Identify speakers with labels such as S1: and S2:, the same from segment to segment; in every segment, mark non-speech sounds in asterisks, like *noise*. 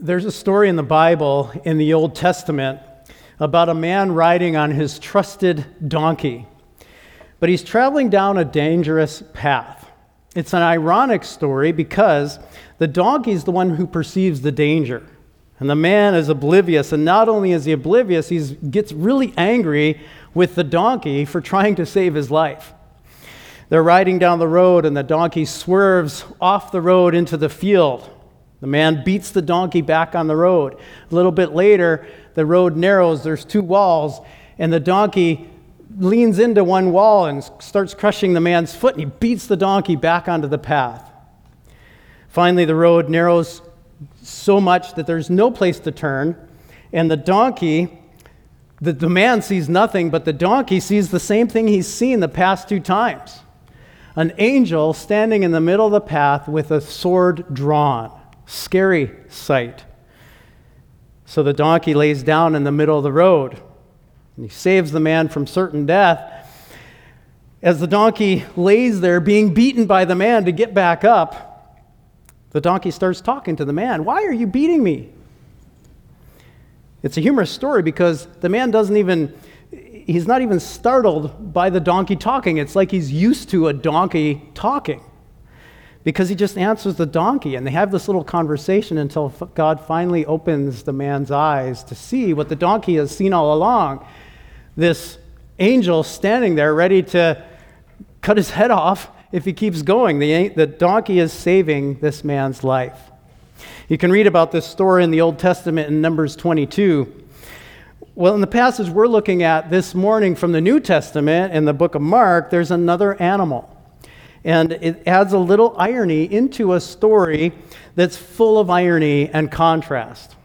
S1: There's a story in the Bible in the Old Testament about a man riding on his trusted donkey. But he's traveling down a dangerous path. It's an ironic story because the donkey is the one who perceives the danger. And the man is oblivious. And not only is he oblivious, he gets really angry with the donkey for trying to save his life. They're riding down the road, and the donkey swerves off the road into the field. The man beats the donkey back on the road. A little bit later, the road narrows, there's two walls, and the donkey leans into one wall and starts crushing the man's foot, and he beats the donkey back onto the path. Finally, the road narrows so much that there's no place to turn, and the donkey, the, the man sees nothing, but the donkey sees the same thing he's seen the past two times an angel standing in the middle of the path with a sword drawn. Scary sight. So the donkey lays down in the middle of the road, and he saves the man from certain death. As the donkey lays there being beaten by the man to get back up, the donkey starts talking to the man. Why are you beating me? It's a humorous story because the man doesn't even, he's not even startled by the donkey talking. It's like he's used to a donkey talking because he just answers the donkey. And they have this little conversation until God finally opens the man's eyes to see what the donkey has seen all along. This angel standing there ready to cut his head off if he keeps going. The, the donkey is saving this man's life. You can read about this story in the Old Testament in Numbers 22. Well, in the passage we're looking at this morning from the New Testament in the book of Mark, there's another animal. And it adds a little irony into a story that's full of irony and contrast.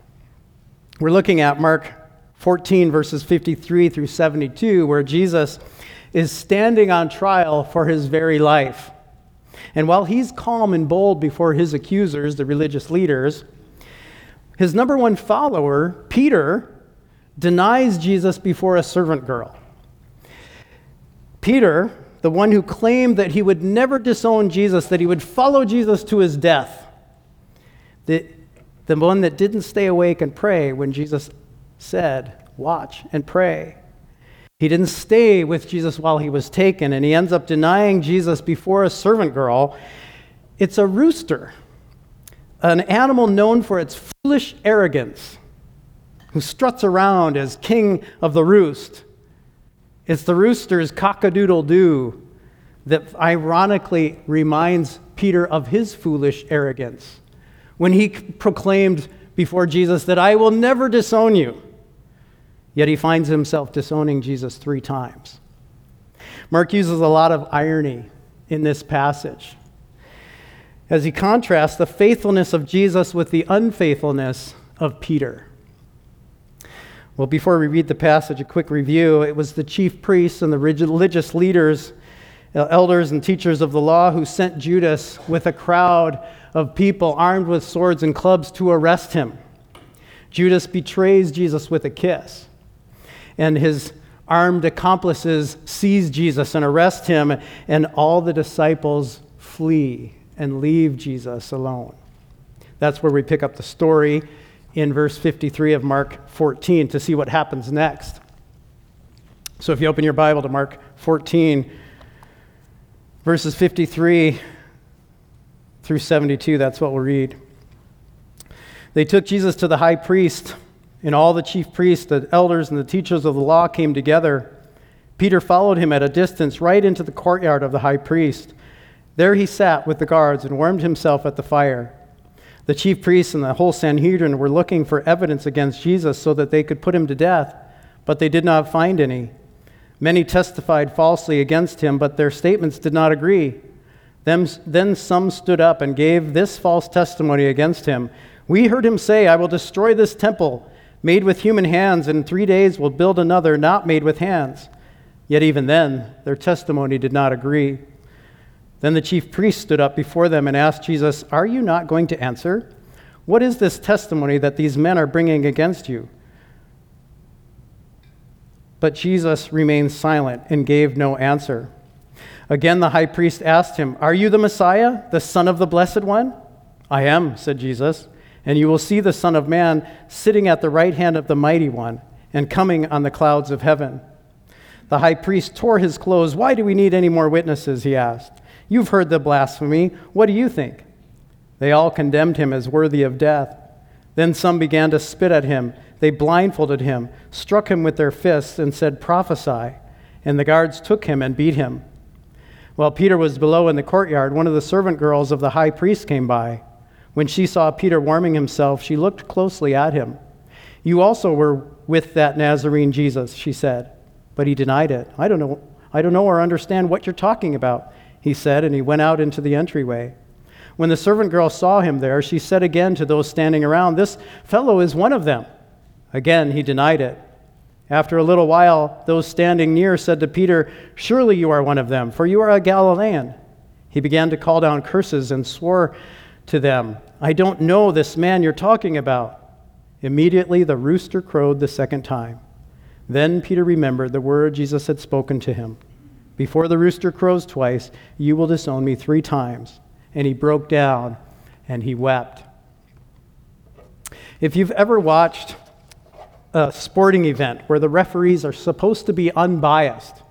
S1: We're looking at Mark 14, verses 53 through 72, where Jesus is standing on trial for his very life. And while he's calm and bold before his accusers, the religious leaders, his number one follower, Peter, denies Jesus before a servant girl. Peter the one who claimed that he would never disown Jesus, that he would follow Jesus to his death, the, the one that didn't stay awake and pray when Jesus said, Watch and pray. He didn't stay with Jesus while he was taken, and he ends up denying Jesus before a servant girl. It's a rooster, an animal known for its foolish arrogance, who struts around as king of the roost. It's the rooster's cock-a-doodle doo that ironically reminds Peter of his foolish arrogance when he proclaimed before Jesus that I will never disown you. Yet he finds himself disowning Jesus three times. Mark uses a lot of irony in this passage as he contrasts the faithfulness of Jesus with the unfaithfulness of Peter. Well, before we read the passage, a quick review. It was the chief priests and the religious leaders, uh, elders and teachers of the law, who sent Judas with a crowd of people armed with swords and clubs to arrest him. Judas betrays Jesus with a kiss, and his armed accomplices seize Jesus and arrest him, and all the disciples flee and leave Jesus alone. That's where we pick up the story in verse 53 of Mark 14 to see what happens next. So if you open your Bible to Mark 14, verses 53 through 72, that's what we'll read. They took Jesus to the high priest, and all the chief priests, the elders, and the teachers of the law came together. Peter followed him at a distance right into the courtyard of the high priest. There he sat with the guards and warmed himself at the fire. The chief priests and the whole Sanhedrin were looking for evidence against Jesus so that they could put him to death, but they did not find any. Many testified falsely against him, but their statements did not agree. Then some stood up and gave this false testimony against him. We heard him say, I will destroy this temple made with human hands, and in three days will build another not made with hands. Yet even then, their testimony did not agree. Then the chief priest stood up before them and asked Jesus, Are you not going to answer? What is this testimony that these men are bringing against you? But Jesus remained silent and gave no answer. Again, the high priest asked him, Are you the Messiah, the Son of the Blessed One? I am, said Jesus. And you will see the Son of Man sitting at the right hand of the Mighty One and coming on the clouds of heaven. The high priest tore his clothes. Why do we need any more witnesses? He asked. You've heard the blasphemy. What do you think? They all condemned him as worthy of death. Then some began to spit at him. They blindfolded him, struck him with their fists, and said, Prophesy. And the guards took him and beat him. While Peter was below in the courtyard, one of the servant girls of the high priest came by. When she saw Peter warming himself, she looked closely at him. You also were with that Nazarene Jesus, she said. But he denied it. I don't know, I don't know or understand what you're talking about, he said, and he went out into the entryway. When the servant girl saw him there, she said again to those standing around, This fellow is one of them. Again, he denied it. After a little while, those standing near said to Peter, Surely you are one of them, for you are a Galilean. He began to call down curses and swore to them, I don't know this man you're talking about. Immediately the rooster crowed the second time. Then Peter remembered the word Jesus had spoken to him Before the rooster crows twice, you will disown me three times. And he broke down and he wept. If you've ever watched a sporting event where the referees are supposed to be unbiased,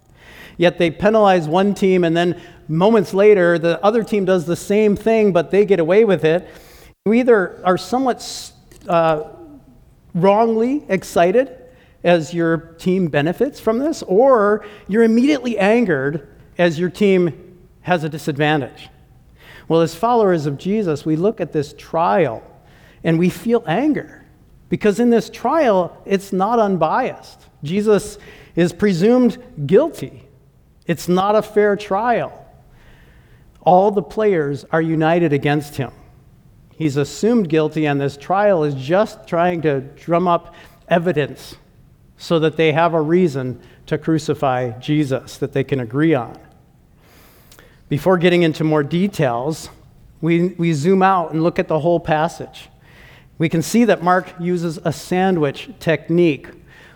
S1: yet they penalize one team and then moments later the other team does the same thing but they get away with it, you either are somewhat uh, wrongly excited as your team benefits from this, or you're immediately angered as your team has a disadvantage. Well, as followers of Jesus, we look at this trial and we feel anger because in this trial, it's not unbiased. Jesus is presumed guilty, it's not a fair trial. All the players are united against him. He's assumed guilty, and this trial is just trying to drum up evidence so that they have a reason to crucify Jesus that they can agree on. Before getting into more details, we, we zoom out and look at the whole passage. We can see that Mark uses a sandwich technique.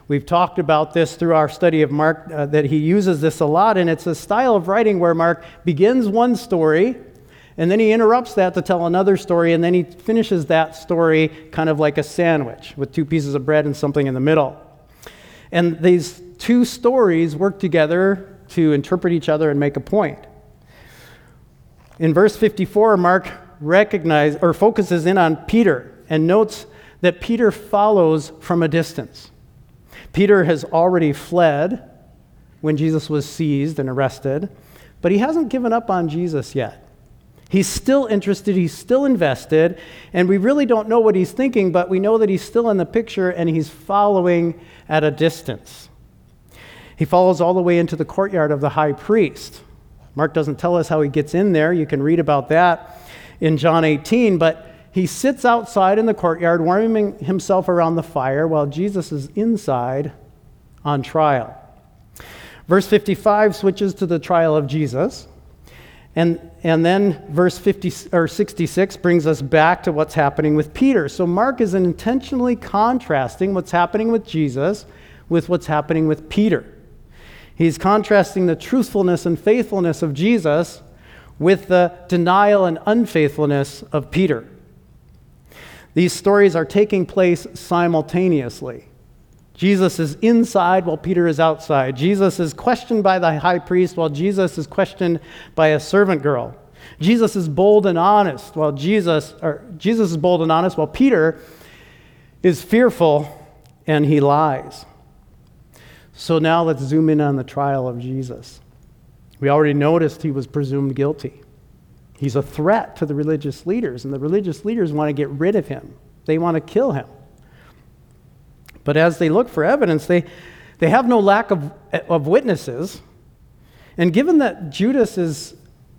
S1: We've talked about this through our study of Mark, uh, that he uses this a lot, and it's a style of writing where Mark begins one story, and then he interrupts that to tell another story, and then he finishes that story kind of like a sandwich with two pieces of bread and something in the middle. And these two stories work together to interpret each other and make a point. In verse 54, Mark recognizes or focuses in on Peter and notes that Peter follows from a distance. Peter has already fled when Jesus was seized and arrested, but he hasn't given up on Jesus yet. He's still interested, he's still invested, and we really don't know what he's thinking, but we know that he's still in the picture and he's following at a distance. He follows all the way into the courtyard of the high priest. Mark doesn't tell us how he gets in there. You can read about that in John 18, but he sits outside in the courtyard, warming himself around the fire while Jesus is inside on trial. Verse 55 switches to the trial of Jesus. And, and then verse 50, or 66 brings us back to what's happening with Peter. So Mark is intentionally contrasting what's happening with Jesus with what's happening with Peter. He's contrasting the truthfulness and faithfulness of Jesus with the denial and unfaithfulness of Peter. These stories are taking place simultaneously. Jesus is inside while Peter is outside. Jesus is questioned by the high priest while Jesus is questioned by a servant girl. Jesus is bold and honest while Jesus or Jesus is bold and honest while Peter is fearful and he lies. So now let's zoom in on the trial of Jesus. We already noticed he was presumed guilty. He's a threat to the religious leaders, and the religious leaders want to get rid of him. They want to kill him. But as they look for evidence, they, they have no lack of, of witnesses. And given that Judas is,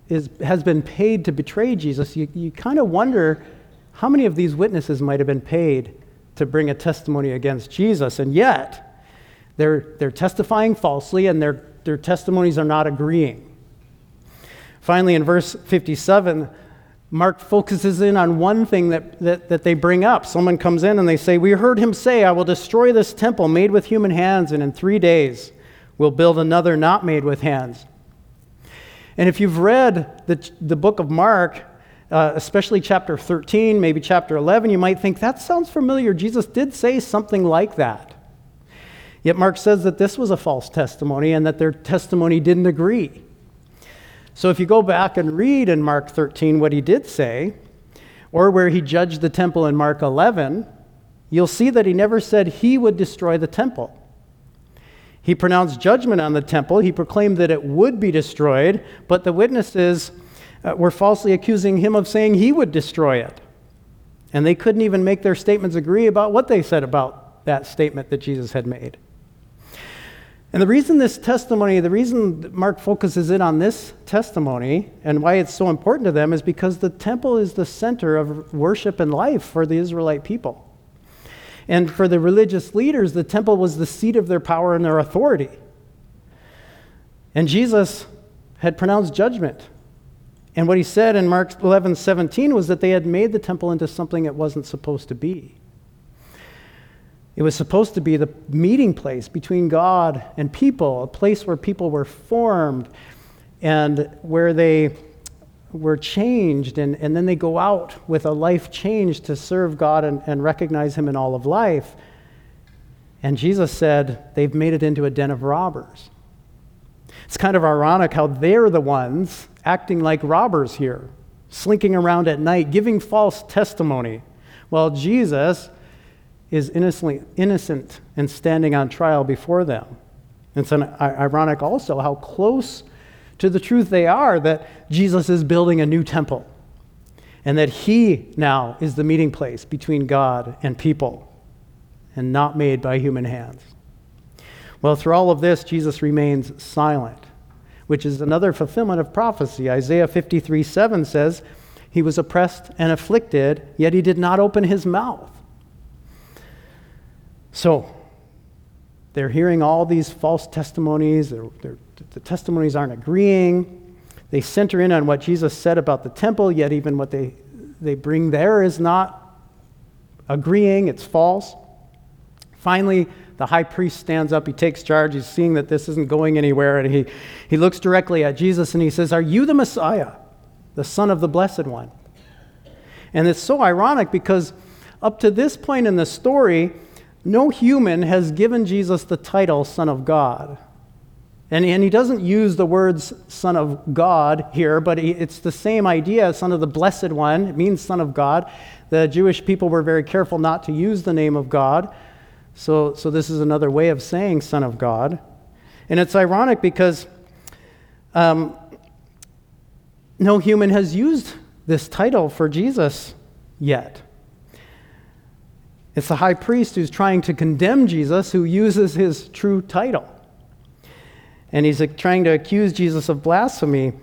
S1: is, has been paid to betray Jesus, you, you kind of wonder how many of these witnesses might have been paid to bring a testimony against Jesus. And yet, they're, they're testifying falsely and their, their testimonies are not agreeing. Finally, in verse 57, Mark focuses in on one thing that, that, that, they bring up. Someone comes in and they say, We heard him say, I will destroy this temple made with human hands, and in three days we'll build another not made with hands. And if you've read the, the book of Mark, uh, especially chapter 13, maybe chapter 11, you might think that sounds familiar. Jesus did say something like that. Yet Mark says that this was a false testimony and that their testimony didn't agree. So if you go back and read in Mark 13 what he did say, or where he judged the temple in Mark 11, you'll see that he never said he would destroy the temple. He pronounced judgment on the temple. He proclaimed that it would be destroyed, but the witnesses uh, were falsely accusing him of saying he would destroy it. And they couldn't even make their statements agree about what they said about that statement that Jesus had made. And the reason this testimony, the reason Mark focuses in on this testimony and why it's so important to them is because the temple is the center of worship and life for the Israelite people. And for the religious leaders, the temple was the seat of their power and their authority. And Jesus had pronounced judgment and what he said in Mark 11 17 was that they had made the temple into something it wasn't supposed to be. It was supposed to be the meeting place between God and people, a place where people were formed and where they were changed, and, and then they go out with a life change to serve God and, and recognize Him in all of life. And Jesus said, They've made it into a den of robbers. It's kind of ironic how they're the ones acting like robbers here, slinking around at night, giving false testimony, while Jesus is innocently, innocent and standing on trial before them. It's an, ironic also how close to the truth they are that Jesus is building a new temple and that he now is the meeting place between God and people and not made by human hands. Well, through all of this, Jesus remains silent, which is another fulfillment of prophecy. Isaiah 53 7 says, He was oppressed and afflicted, yet he did not open his mouth. So, they're hearing all these false testimonies, they're, they're, the testimonies aren't agreeing. They center in on what Jesus said about the temple, yet even what they, they bring there is not agreeing, it's false. Finally, the high priest stands up, he takes charge, he's seeing that this isn't going anywhere, and he, he looks directly at Jesus and he says, Are you the Messiah, the Son of the Blessed One? And it's so ironic because up to this point in the story, no human has given Jesus the title Son of God. And, and he doesn't use the words Son of God here, but it's the same idea, Son of the Blessed One. It means Son of God. The Jewish people were very careful not to use the name of God. So, so this is another way of saying Son of God. And it's ironic because um, no human has used this title for Jesus yet. It's the high priest who's trying to condemn Jesus who uses his true title. And he's trying to accuse Jesus of blasphemy.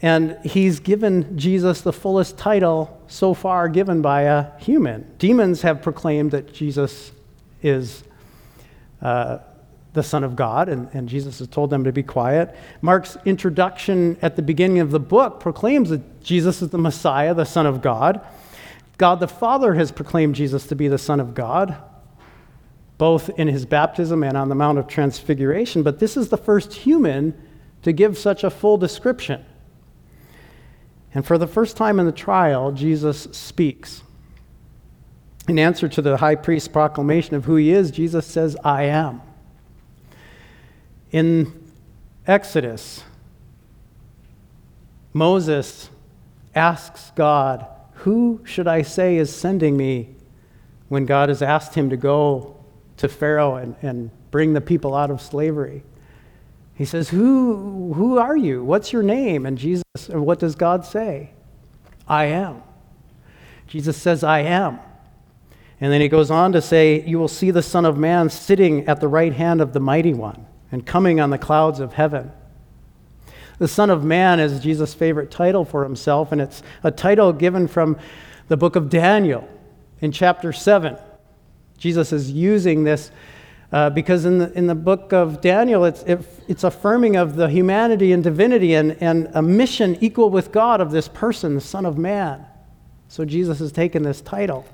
S1: And he's given Jesus the fullest title so far given by a human. Demons have proclaimed that Jesus is uh, the Son of God, and, and Jesus has told them to be quiet. Mark's introduction at the beginning of the book proclaims that Jesus is the Messiah, the Son of God. God the Father has proclaimed Jesus to be the Son of God, both in his baptism and on the Mount of Transfiguration, but this is the first human to give such a full description. And for the first time in the trial, Jesus speaks. In answer to the high priest's proclamation of who he is, Jesus says, I am. In Exodus, Moses asks God, Who should I say is sending me? when God has asked him to go to Pharaoh and, and bring the people out of slavery. He says, who, who are you? What's your name? And Jesus, or what does God say? I am. Jesus says, I am. And then he goes on to say, You will see the Son of Man sitting at the right hand of the Mighty One and coming on the clouds of heaven. The Son of Man is Jesus' favorite title for himself, and it's a title given from the book of Daniel in chapter 7. Jesus is using this uh, because in the, in the book of Daniel, it's, it, it's affirming of the humanity and divinity and, and a mission equal with God of this person, the Son of Man. So Jesus has taken this title.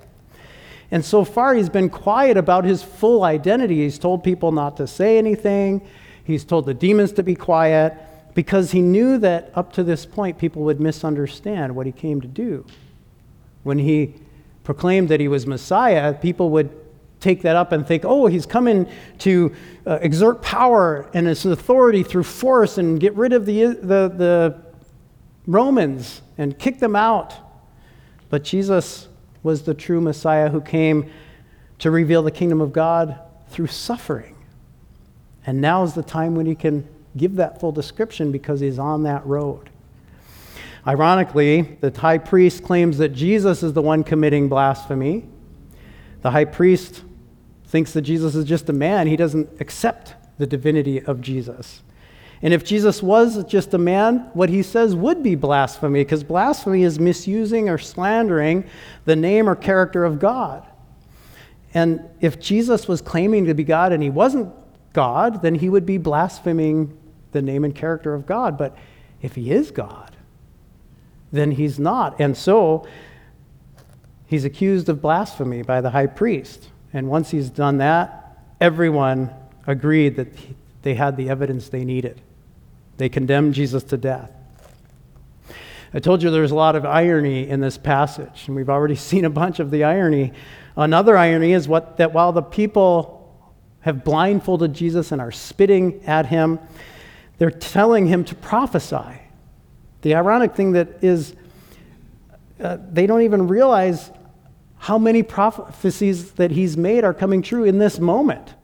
S1: And so far, he's been quiet about his full identity. He's told people not to say anything, he's told the demons to be quiet because he knew that up to this point people would misunderstand what he came to do. When he proclaimed that he was Messiah, people would take that up and think, oh, he's coming to uh, exert power and his authority through force and get rid of the, the, the Romans and kick them out. But Jesus was the true Messiah who came to reveal the kingdom of God through suffering. And now is the time when he can give that full description because he's on that road. Ironically, the high priest claims that Jesus is the one committing blasphemy. The high priest thinks that Jesus is just a man. He doesn't accept the divinity of Jesus. And if Jesus was just a man, what he says would be blasphemy, because blasphemy is misusing or slandering the name or character of God. And if Jesus was claiming to be God and he wasn't God, then he would be blaspheming the name and character of God. But if he is God, then he's not. And so he's accused of blasphemy by the high priest. And once he's done that, everyone agreed that they had the evidence they needed. They condemned Jesus to death. I told you there's a lot of irony in this passage, and we've already *laughs* seen a bunch of the irony. Another irony is what, that while the people have blindfolded Jesus and are spitting at him, they're telling him to prophesy. The ironic thing that is, uh, they don't even realize how many prophecies that he's made are coming true in this moment.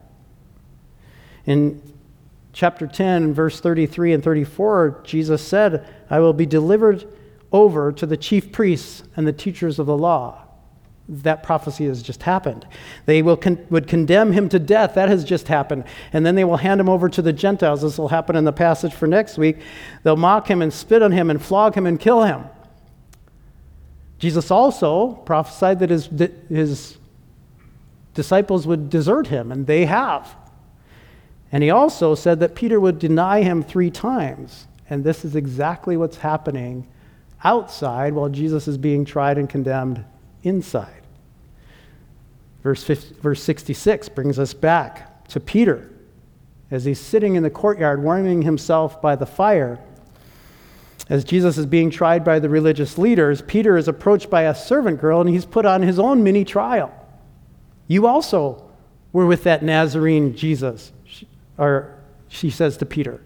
S1: In chapter 10, verse 33 and 34, Jesus said, I will be delivered over to the chief priests and the teachers of the law. That prophecy has just happened. They will con- would condemn him to death. That has just happened. And then they will hand him over to the Gentiles. This will happen in the passage for next week. They'll mock him and spit on him and flog him and kill him. Jesus also prophesied that his, his disciples would desert him, and they have. And he also said that Peter would deny him three times. And this is exactly what's happening outside while Jesus is being tried and condemned inside. Verse, 50, verse 66 brings us back to Peter as he's sitting in the courtyard warming himself by the fire. As Jesus is being tried by the religious leaders, Peter is approached by a servant girl and he's put on his own mini trial. You also were with that Nazarene Jesus, or she says to Peter.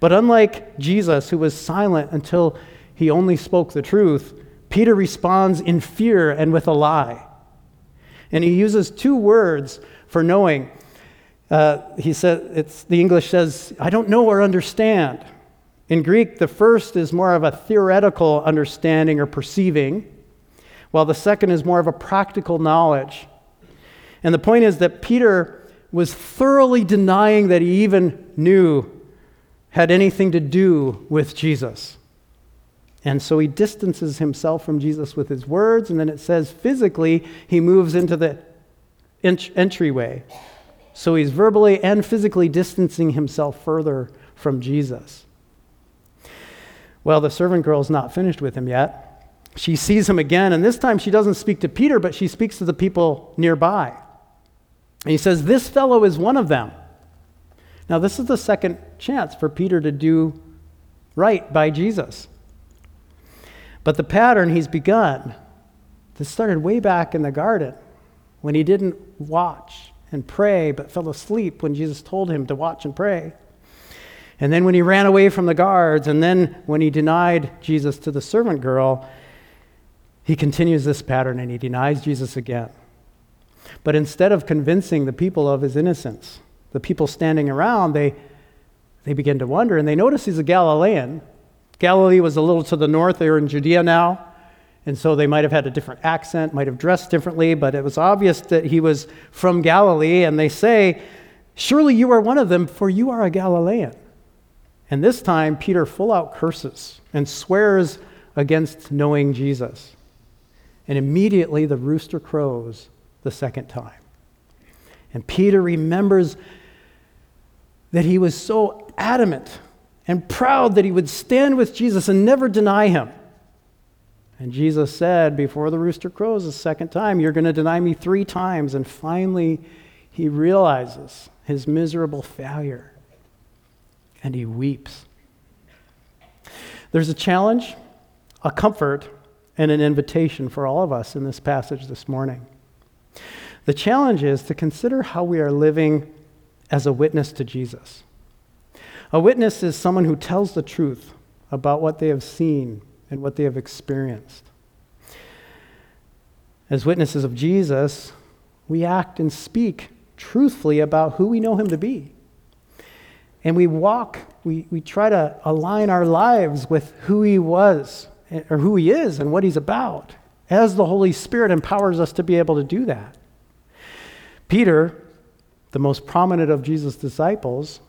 S1: But unlike Jesus, who was silent until he only spoke the truth, Peter responds in fear and with a lie. And he uses two words for knowing. Uh, he says, it's, the English says, I don't know or understand. In Greek, the first is more of a theoretical understanding or perceiving, while the second is more of a practical knowledge. And the point is that Peter was thoroughly denying that he even knew had anything to do with Jesus. And so he distances himself from Jesus with his words, and then it says physically he moves into the ent- entryway. So he's verbally and physically distancing himself further from Jesus. Well, the servant girl is not finished with him yet. She sees him again, and this time she doesn't speak to Peter, but she speaks to the people nearby. And he says, This fellow is one of them. Now, this is the second chance for Peter to do right by Jesus. But the pattern he's begun, this started way back in the garden when he didn't watch and pray, but fell asleep when Jesus told him to watch and pray. And then when he ran away from the guards, and then when he denied Jesus to the servant girl, he continues this pattern and he denies Jesus again. But instead of convincing the people of his innocence, the people standing around, they, they begin to wonder, and they notice he's a Galilean. Galilee was a little to the north, they were in Judea now, and so they might have had a different accent, might have dressed differently, but it was obvious that he was from Galilee, and they say, Surely you are one of them, for you are a Galilean. And this time, Peter full out curses and swears against knowing Jesus. And immediately the rooster crows the second time. And Peter remembers that he was so adamant and proud that he would stand with Jesus and never deny him. And Jesus said, Before the rooster crows the second time, you're going to deny me three times. And finally, he realizes his miserable failure and he weeps. There's a challenge, a comfort, and an invitation for all of us in this passage this morning. The challenge is to consider how we are living as a witness to Jesus. A witness is someone who tells the truth about what they have seen and what they have experienced. As witnesses of Jesus, we act and speak truthfully about who we know him to be. And we walk, we, we try to align our lives with who he was or who he is and what he's about as the Holy Spirit empowers us to be able to do that. Peter, the most prominent of Jesus' disciples,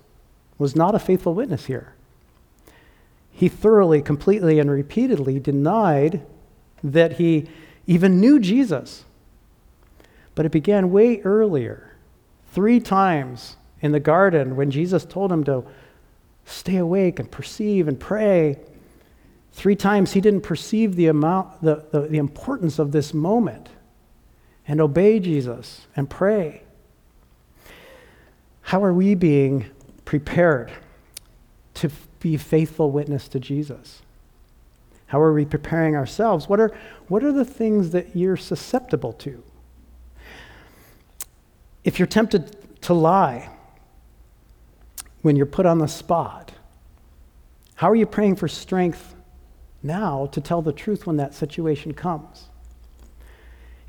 S1: was not a faithful witness here. He thoroughly, completely, and repeatedly denied that he even knew Jesus. But it began way earlier. Three times in the garden when Jesus told him to stay awake and perceive and pray. Three times he didn't perceive the amount, the, the, the importance of this moment and obey Jesus and pray. How are we being prepared to be faithful witness to Jesus? How are we preparing ourselves? What are, what are the things that you're susceptible to? If you're tempted to lie when you're put on the spot, how are you praying for strength now to tell the truth when that situation comes?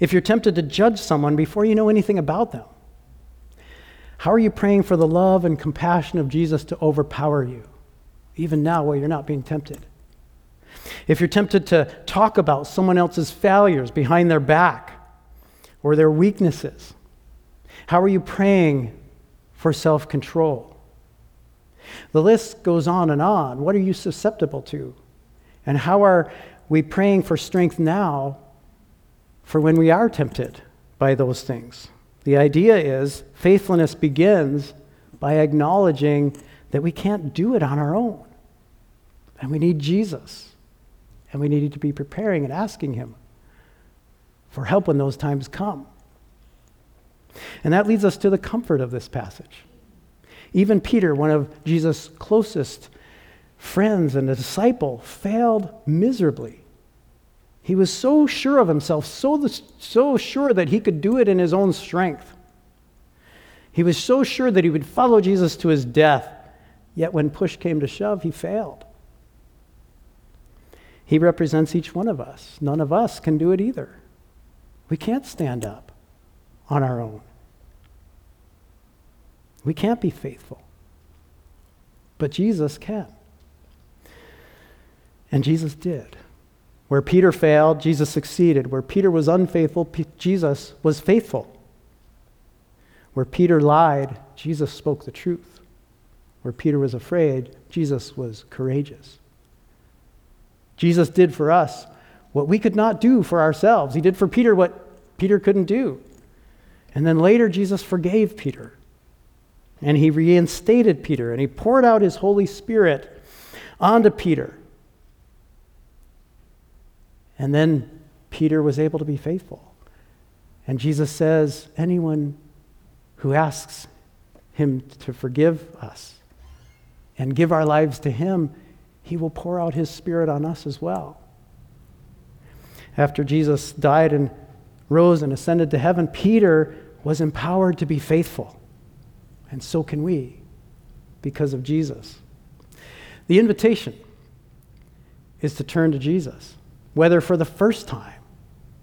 S1: If you're tempted to judge someone before you know anything about them, how are you praying for the love and compassion of Jesus to overpower you, even now while you're not being tempted? If you're tempted to talk about someone else's failures behind their back or their weaknesses, how are you praying for self control? The list goes on and on. What are you susceptible to? And how are we praying for strength now for when we are tempted by those things? The idea is faithfulness begins by acknowledging that we can't do it on our own. And we need Jesus. And we need to be preparing and asking Him for help when those times come. And that leads us to the comfort of this passage. Even Peter, one of Jesus' closest friends and a disciple, failed miserably. He was so sure of himself, so, so sure that he could do it in his own strength. He was so sure that he would follow Jesus to his death, yet when push came to shove, he failed. He represents each one of us. None of us can do it either. We can't stand up on our own. We can't be faithful. But Jesus can. And Jesus did. Where Peter failed, Jesus succeeded. Where Peter was unfaithful, P- Jesus was faithful. Where Peter lied, Jesus spoke the truth. Where Peter was afraid, Jesus was courageous. Jesus did for us what we could not do for ourselves. He did for Peter what Peter couldn't do. And then later, Jesus forgave Peter. And he reinstated Peter and he poured out his Holy Spirit onto Peter. And then Peter was able to be faithful. And Jesus says, anyone who asks him to forgive us and give our lives to him, he will pour out his spirit on us as well. After Jesus died and rose and ascended to heaven, Peter was empowered to be faithful. And so can we because of Jesus. The invitation is to turn to Jesus, whether for the first time.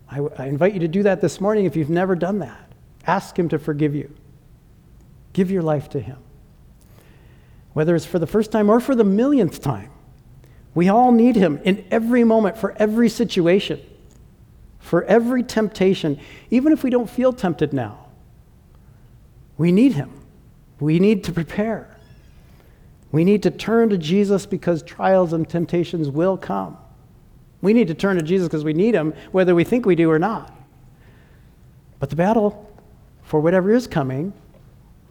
S1: I, I, invite you to do that this morning if you've never done that. Ask Him to forgive you, give your life to Him. Whether it's for the first time or for the millionth time, we all need Him in every moment, for every situation, for every temptation, even if we don't feel tempted now. We need Him. We need to prepare. We need to turn to Jesus because trials and temptations will come. We need to turn to Jesus because we need Him, whether we think we do or not. But the battle for whatever is coming,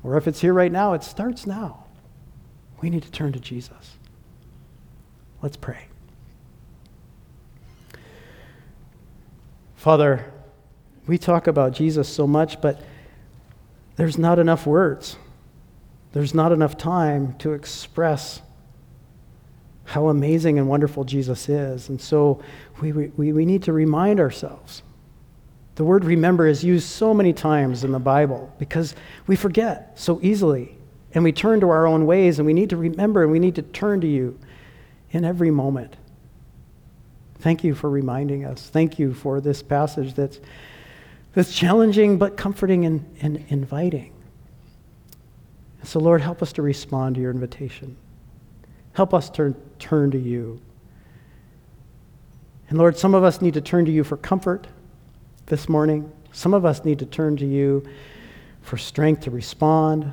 S1: or if it's here right now, it starts now. We need to turn to Jesus. Let's pray. Father, we talk about Jesus so much, but there's not enough words. There's not enough time to express how amazing and wonderful Jesus is. And so we, we, we need to remind ourselves. The word remember is used so many times in the Bible because we forget so easily and we turn to our own ways and we need to remember and we need to turn to you in every moment. Thank you for reminding us. Thank you for this passage that's, that's challenging but comforting and, and inviting. So, Lord, help us to respond to your invitation. Help us to turn to you. And Lord, some of us need to turn to you for comfort this morning. Some of us need to turn to you for strength to respond.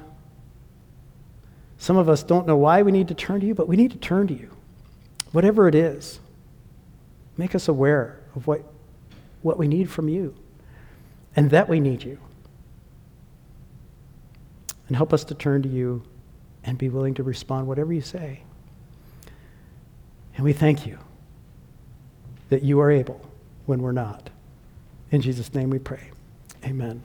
S1: Some of us don't know why we need to turn to you, but we need to turn to you. Whatever it is, make us aware of what, what we need from you and that we need you. And help us to turn to you and be willing to respond whatever you say. And we thank you that you are able when we're not. In Jesus' name we pray. Amen.